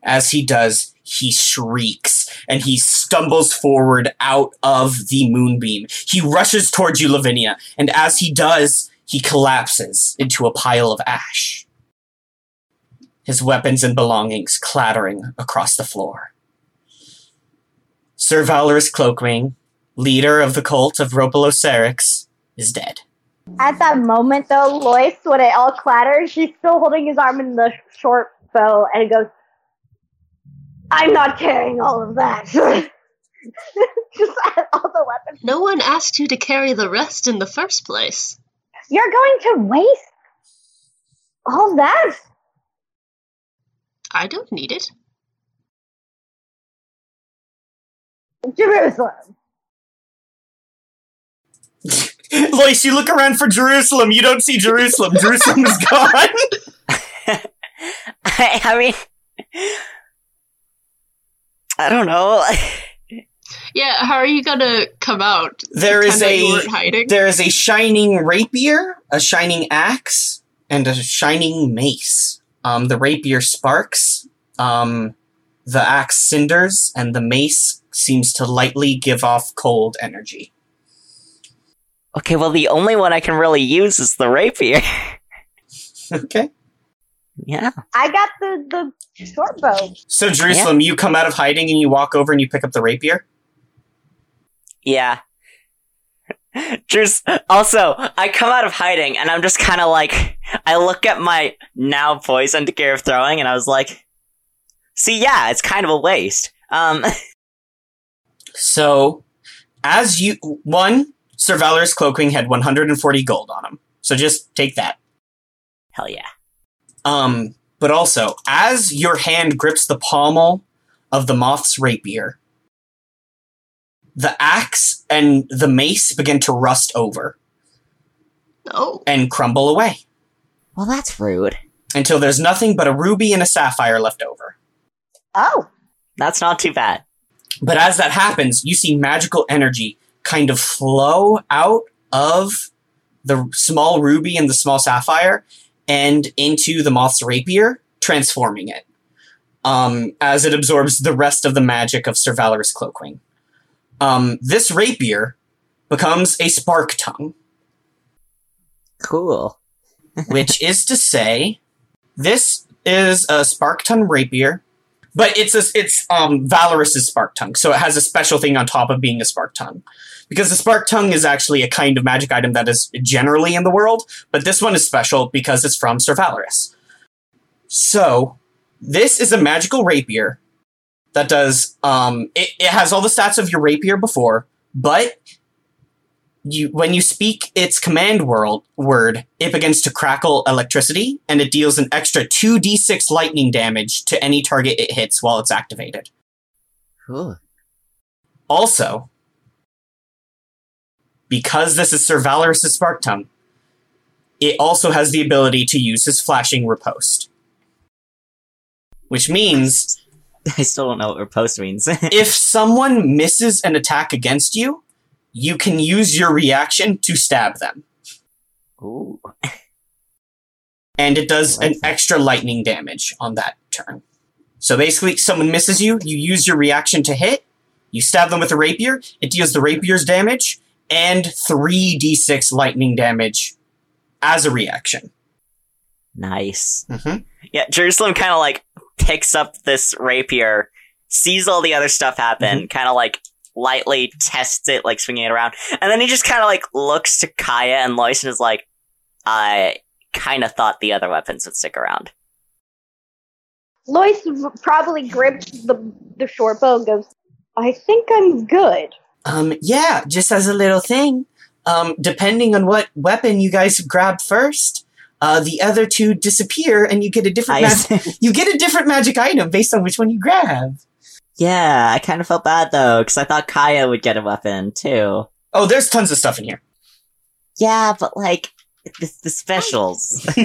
As he does, he shrieks and he stumbles forward out of the moonbeam. He rushes towards you, Lavinia, and as he does, he collapses into a pile of ash. His weapons and belongings clattering across the floor. Sir Valorous Cloakwing, leader of the cult of Ropelocerix, is dead. At that moment, though, Lois, when it all clatters, she's still holding his arm in the short bow, and he goes, "I'm not carrying all of that." Just add all the weapons. No one asked you to carry the rest in the first place. You're going to waste all that? I don't need it. Jerusalem. Lois, you look around for Jerusalem. You don't see Jerusalem. Jerusalem is gone. I, I mean, I don't know. Yeah, how are you gonna come out? There is Pretend that you a hiding. there is a shining rapier, a shining axe, and a shining mace. Um, the rapier sparks. Um, the axe cinders, and the mace seems to lightly give off cold energy. Okay, well, the only one I can really use is the rapier. Okay. yeah. I got the the short bow. So Jerusalem, you come out of hiding and you walk over and you pick up the rapier. Yeah. Just also, I come out of hiding and I'm just kind of like, I look at my now poisoned gear of throwing and I was like, see, yeah, it's kind of a waste. Um, So, as you one, Sir Valorous Cloakwing had 140 gold on him. So just take that. hell yeah. Um, but also, as your hand grips the pommel of the moth's rapier, the axe and the mace begin to rust over Oh, and crumble away Well, that's rude. until there's nothing but a ruby and a sapphire left over. Oh, That's not too bad. But as that happens, you see magical energy kind of flow out of the small ruby and the small sapphire and into the moth's rapier, transforming it um, as it absorbs the rest of the magic of Sir Valorous Cloakwing. Um, this rapier becomes a spark tongue, Cool. which is to say, this is a spark tongue rapier, but it's a, it's um Valorous's spark tongue, so it has a special thing on top of being a spark tongue. Because the spark tongue is actually a kind of magic item that is generally in the world, but this one is special because it's from Sir Valorous. So, this is a magical rapier that does um it, it has all the stats of your rapier before, but you when you speak its command world word, it begins to crackle electricity, and it deals an extra two d six lightning damage to any target it hits while it's activated. Cool. Also, because this is Sir Valorous' Spark Tongue, it also has the ability to use his flashing riposte. Which means I still don't know what riposte means. if someone misses an attack against you, you can use your reaction to stab them. Ooh. And it does an extra lightning damage on that turn. So basically, someone misses you, you use your reaction to hit, you stab them with a rapier, it deals the rapier's damage, and 3d6 lightning damage as a reaction. Nice. Mhm. Yeah, Jerusalem kind of like picks up this rapier, sees all the other stuff happen, kind of like lightly tests it, like swinging it around, and then he just kind of like looks to Kaya and Lois and is like, "I kind of thought the other weapons would stick around." Lois probably grips the the short bow and goes, I think I'm good. Um, yeah, just as a little thing, um, depending on what weapon you guys grab first, uh, the other two disappear and you get a different I- mag- you get a different magic item based on which one you grab. yeah, I kind of felt bad though because I thought Kaya would get a weapon too. Oh, there's tons of stuff in here. Yeah, but like the, the specials.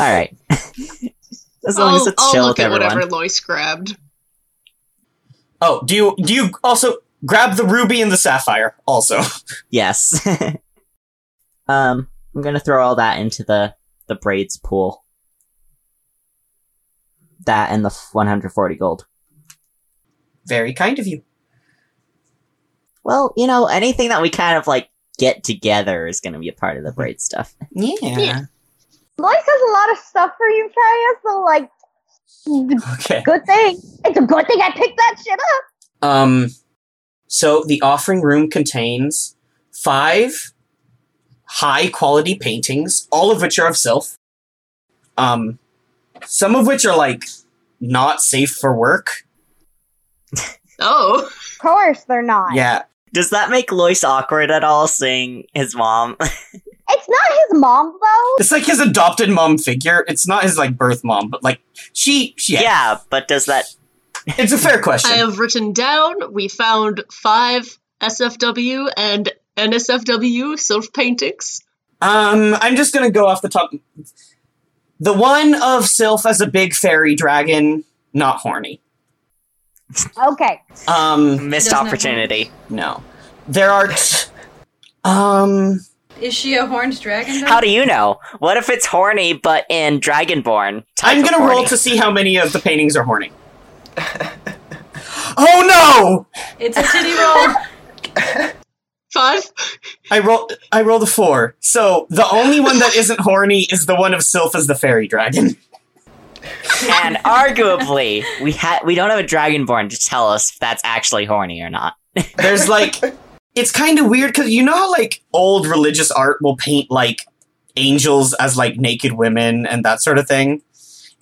all right. as long as I'll, it's I'll chill look with at everyone. whatever Lois grabbed. Oh, do you do you also grab the ruby and the sapphire also? Yes. um, I'm gonna throw all that into the the braids pool. That and the 140 gold. Very kind of you. Well, you know, anything that we kind of like get together is gonna be a part of the braid stuff. Yeah. Yeah. Lois has a lot of stuff for you, Kaya, so like Okay. good thing. It's a good thing I picked that shit up. Um, so the offering room contains five high quality paintings, all of which are of Sylph. Um, some of which are like not safe for work. Oh, Of course they're not. Yeah. Does that make Lois awkward at all seeing his mom? It's not his mom though. It's like his adopted mom figure. It's not his like birth mom, but like she, she yeah, but does that It's a fair question. I have written down. We found five SFW and NSFW Sylph paintings. Um, I'm just gonna go off the top. The one of Sylph as a big fairy dragon, not horny. Okay. Um, missed doesn't opportunity? no. There are. T- um, Is she a horned dragon? Though? How do you know? What if it's horny but in Dragonborn? type I'm gonna roll horny? to see how many of the paintings are horny. oh no! It's a titty roll. Five. I roll. I rolled a four. So the only one that isn't horny is the one of Sylph as the fairy dragon. and arguably, we ha- we don't have a Dragonborn to tell us if that's actually horny or not. There's like, it's kind of weird because you know how like old religious art will paint like angels as like naked women and that sort of thing.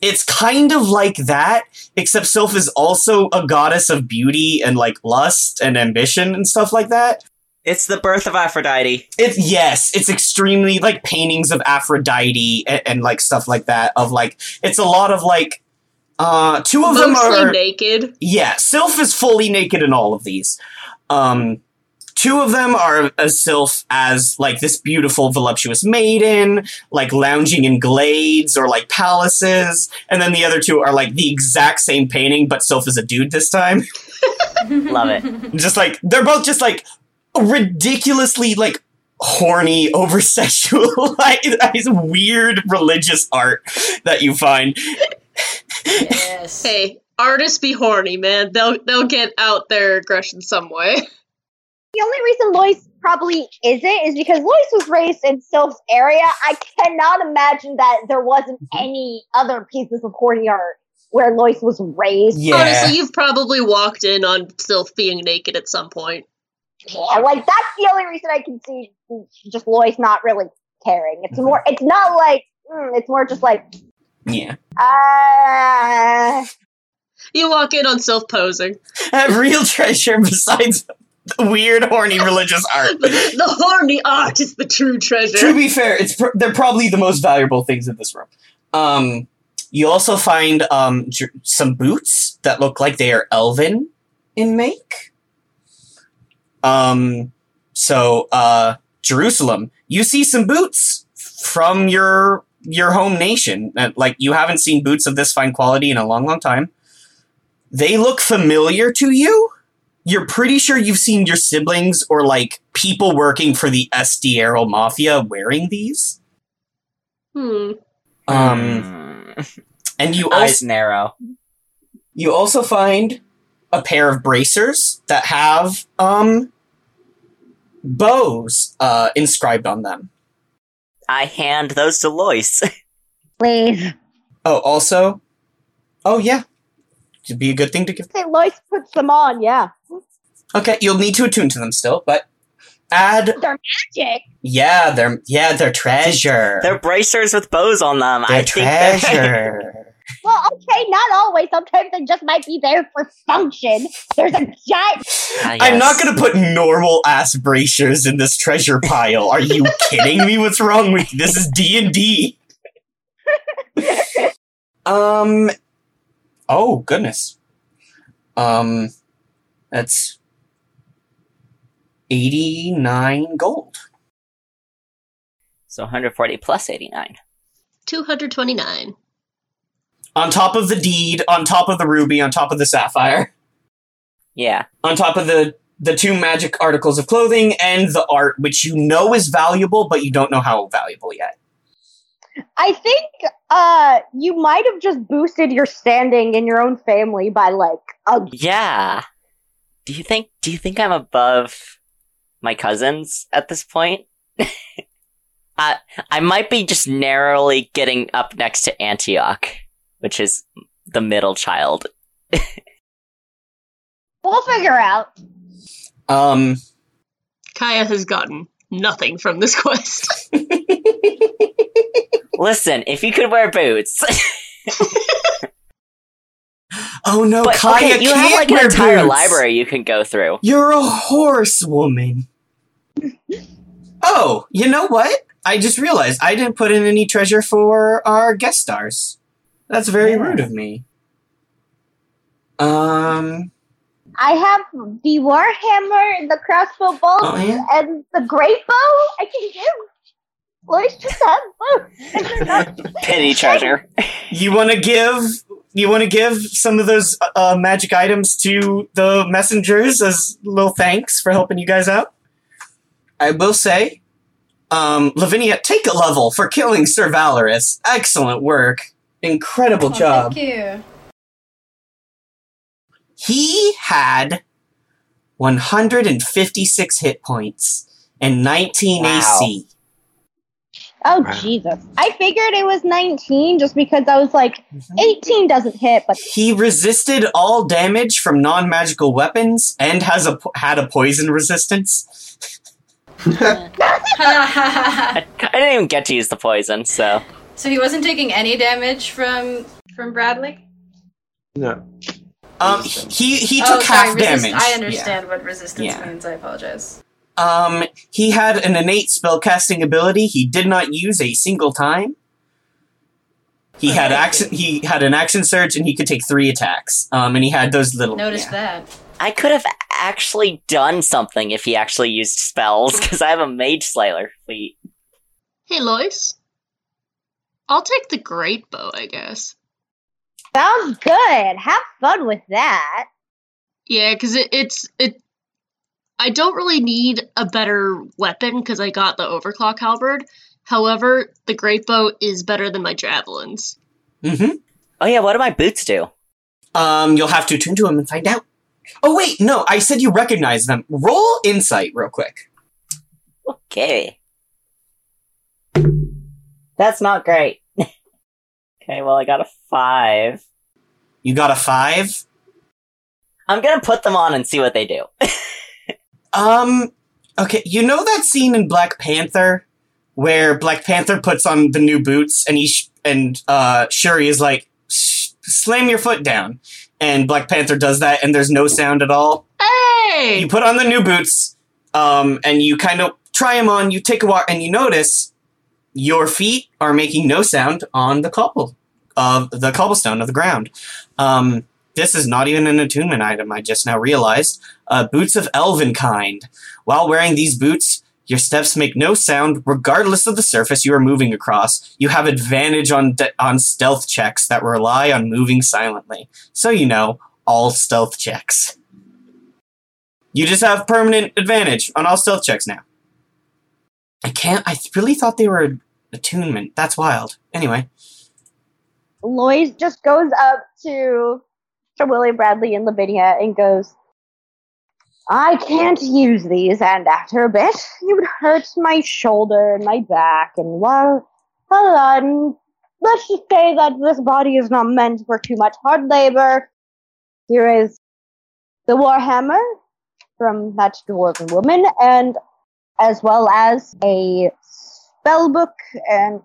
It's kind of like that, except Sylph is also a goddess of beauty and like lust and ambition and stuff like that. It's the birth of Aphrodite. It's yes, it's extremely like paintings of Aphrodite and, and like stuff like that. Of like, it's a lot of like, uh, two of them are naked. yeah, Sylph is fully naked in all of these. Um, two of them are a Sylph as like this beautiful, voluptuous maiden, like lounging in glades or like palaces, and then the other two are like the exact same painting, but Sylph is a dude this time. Love it. just like they're both just like ridiculously like horny, over sexualized, weird religious art that you find. yes. Hey, artists be horny, man. They'll they'll get out their aggression some way. The only reason Lois probably isn't is because Lois was raised in Sylph's area. I cannot imagine that there wasn't mm-hmm. any other pieces of horny art where Lois was raised. Yeah. Honestly, you've probably walked in on Sylph being naked at some point. Yeah, like that's the only reason I can see just Lois not really caring. It's more. It's not like. Mm, it's more just like. yeah. Uh, You walk in on Sylph posing. Have real treasure besides the weird, horny religious art. The, the horny art is the true treasure. to be fair, it's pr- they're probably the most valuable things in this room. Um, you also find um, j- some boots that look like they are elven in make. Um, so uh, Jerusalem, you see some boots from your your home nation. Uh, Like you haven't seen boots of this fine quality in a long, long time. They look familiar to you. You're pretty sure you've seen your siblings or like people working for the Estiero Mafia wearing these. Hmm. Um, Mm. and you eyes also narrow. You also find a pair of bracers that have um bows uh, inscribed on them. I hand those to Lois. Please. Oh, also, oh yeah, it'd be a good thing to give. Say Lois puts them on, yeah. Okay, you'll need to attune to them still, but add. They're magic. Yeah, they're yeah they're treasure. they're bracers with bows on them. They're I think they're- treasure. Well, okay, not always. Sometimes they just might be there for function. There's a giant. I'm not gonna put normal ass bracers in this treasure pile. Are you kidding me? What's wrong with you? This is D and D. Um. Oh goodness. Um, that's eighty nine gold. So 140 plus 89. 229. On top of the deed, on top of the ruby, on top of the sapphire, Yeah. on top of the the two magic articles of clothing and the art, which you know is valuable, but you don't know how valuable yet. I think uh, you might have just boosted your standing in your own family by like a. Yeah. Do you think do you think I'm above my cousins at this point? I I might be just narrowly getting up next to Antioch, which is the middle child. We'll figure out. Um, Kaya has gotten nothing from this quest. Listen, if you could wear boots. oh no, but Kaya okay, you can't have like an entire boots. library you can go through. You're a horse woman. oh, you know what? I just realized I didn't put in any treasure for our guest stars. That's very Yeah. rude of me. Um, I have the warhammer, the crossbow bolt, Oh, yeah? and the great bow. I can give. Lois just has both. And they're not- Pity treasure. you want to give you want to give some of those uh, magic items to the messengers as little thanks for helping you guys out. I will say, um, Lavinia, take a level for killing Sir Valorous. Excellent work, incredible Oh, job. Thank you. He had 156 hit points and 19 Wow. AC. oh Wow. Jesus! I figured it was 19 just because I was like, mm-hmm. 18 doesn't hit, but He resisted all damage from non-magical weapons and has a po- had a poison resistance. I, I didn't even get to use the poison, so so he wasn't taking any damage from from Bradley. no. Um, he he oh, took sorry, half resist- damage. I understand what resistance Yeah. means. I apologize. Um, he had an innate spellcasting ability. He did not use a single time. He had action. He had an action surge, and he could take three attacks. Um, and he had those little. Noticed yeah. that. I could have actually done something if he actually used spells because I have a mage slayer feat. hey, Lois. I'll take the great bow, I guess. sounds good. Have fun with that. Yeah, because it, it's it. I don't really need a better weapon because I got the overclock halberd. However, the great bow is better than my javelins. Mm-hmm. Oh yeah, what do my boots do? Um, you'll have to tune to them and find out. Oh wait, no, I said you recognize them. Roll insight real quick. Okay. That's not great. okay, well I got a five. You got a five. I'm gonna put them on and see what they do. Um, okay, you know that scene in Black Panther where Black Panther puts on the new boots and he sh- and uh Shuri is like, "Slam your foot down," and Black Panther does that, and there's no sound at all. Hey! You put on the new boots, um, and you kind of try them on. You take a walk, and you notice your feet are making no sound on the cobble of the cobblestone of the ground. Um, this is not even an attunement item. I just now realized. Uh, boots of elven kind. While wearing these boots, your steps make no sound, regardless of the surface you are moving across. You have advantage on de- on stealth checks that rely on moving silently. So you know all stealth checks. You just have permanent advantage on all stealth checks now. I can't. I really thought they were attunement. That's wild. Anyway, Lois just goes up to to Willie Bradley and Lavinia and goes, I can't use these, and after a bit, it would hurt my shoulder and my back, and well, well, um, let's just say that this body is not meant for too much hard labor. Here is the Warhammer from that dwarven woman, and as well as a spell book, and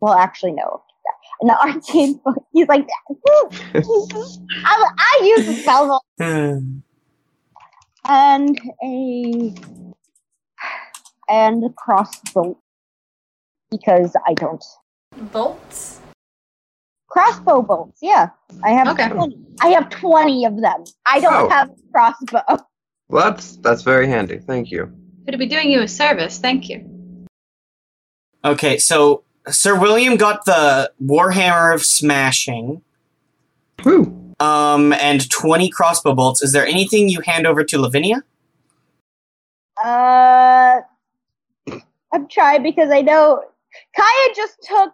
well, actually, no, an arcane book. He's like, I, I use the spell book and a and a crossbow because I don't Bolts? crossbow bolts. Yeah, I have. Okay. 20, I have twenty of them. I don't Oh. have a crossbow. Well, that's that's very handy. Thank you. Could be doing you a service. Thank you. Okay, so Sir William got the Warhammer of Smashing, Whew. um, and 20 crossbow bolts. Is there anything you hand over to Lavinia? Uh, I'm trying because I know Kaya just took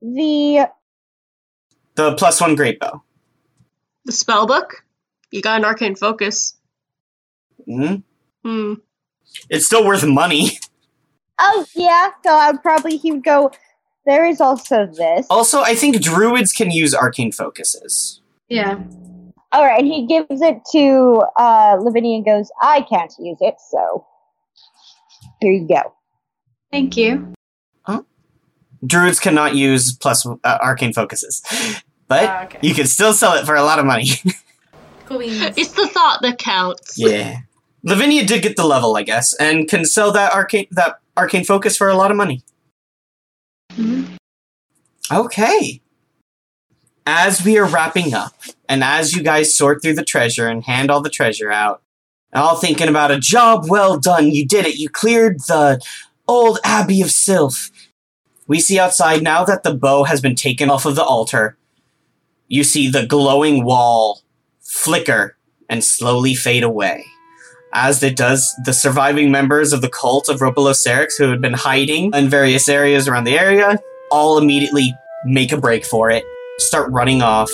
the. The plus one great bow. The spell book? You got an arcane focus. hmm Hmm. It's still worth money. Oh yeah, so I'd probably he would go. There is also this. Also, I think druids can use arcane focuses. Yeah. All right, and he gives it to uh, Lavinia and goes, "I can't use it, so here you go." Thank you. Druids cannot use plus uh, arcane focuses, but Ah, okay. you can still sell it for a lot of money. Cool beans. It's the thought that counts. yeah, Lavinia did get the level, I guess, and can sell that arcane that arcane focus for a lot of money. Mhm. Okay. As we are wrapping up, and as you guys sort through the treasure and hand all the treasure out, all thinking about a job well done, you did it, you cleared the old Abbey of Sylph. We see outside now that the bow has been taken off of the altar. You see the glowing wall flicker and slowly fade away. As it does, the surviving members of the cult of Ropelocerix who had been hiding in various areas around the area all immediately make a break for it, start running off.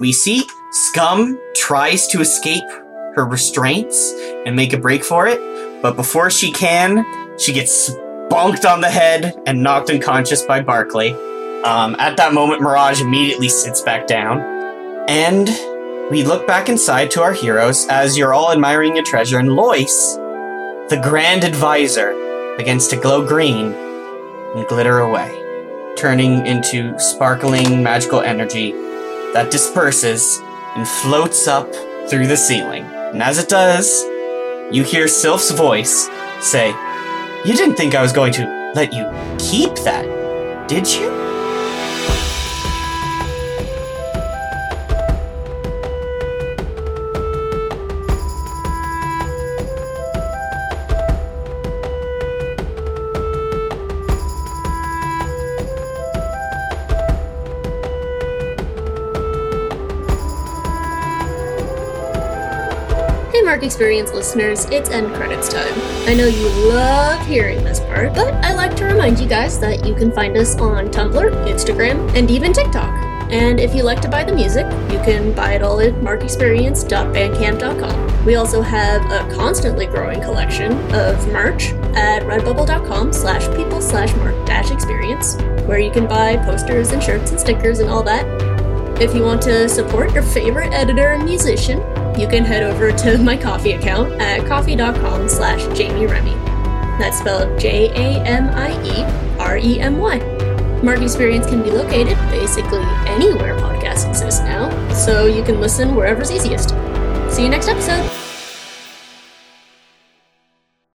We see Scum tries to escape her restraints and make a break for it, but before she can, she gets bonked on the head and knocked unconscious by Barclay. Um, at that moment, Mirage immediately sits back down, and we look back inside to our heroes as you're all admiring your treasure, and Lois, the Grand Advisor, begins to glow green and glitter away turning into sparkling magical energy that disperses and floats up through the ceiling. And as it does, you hear Sylph's voice say, You didn't think I was going to let you keep that, did you? Experience listeners, it's end credits time. I know you love hearing this part, but I like to remind you guys that you can find us on Tumblr, Instagram, and even TikTok. And if you like to buy the music, you can buy it all at markexperience.bandcamp.com. We also have a constantly growing collection of merch at redbubble.com slash people slash mark dash experience, where you can buy posters and shirts and stickers and all that. If you want to support your favorite editor and musician, you can head over to my Ko-fi account at ko-fi.com slash Jamie Remy. That's spelled J A M I E R E M Y. Mark Experience can be located basically anywhere podcasts exist now, so you can listen wherever's easiest. See you next episode!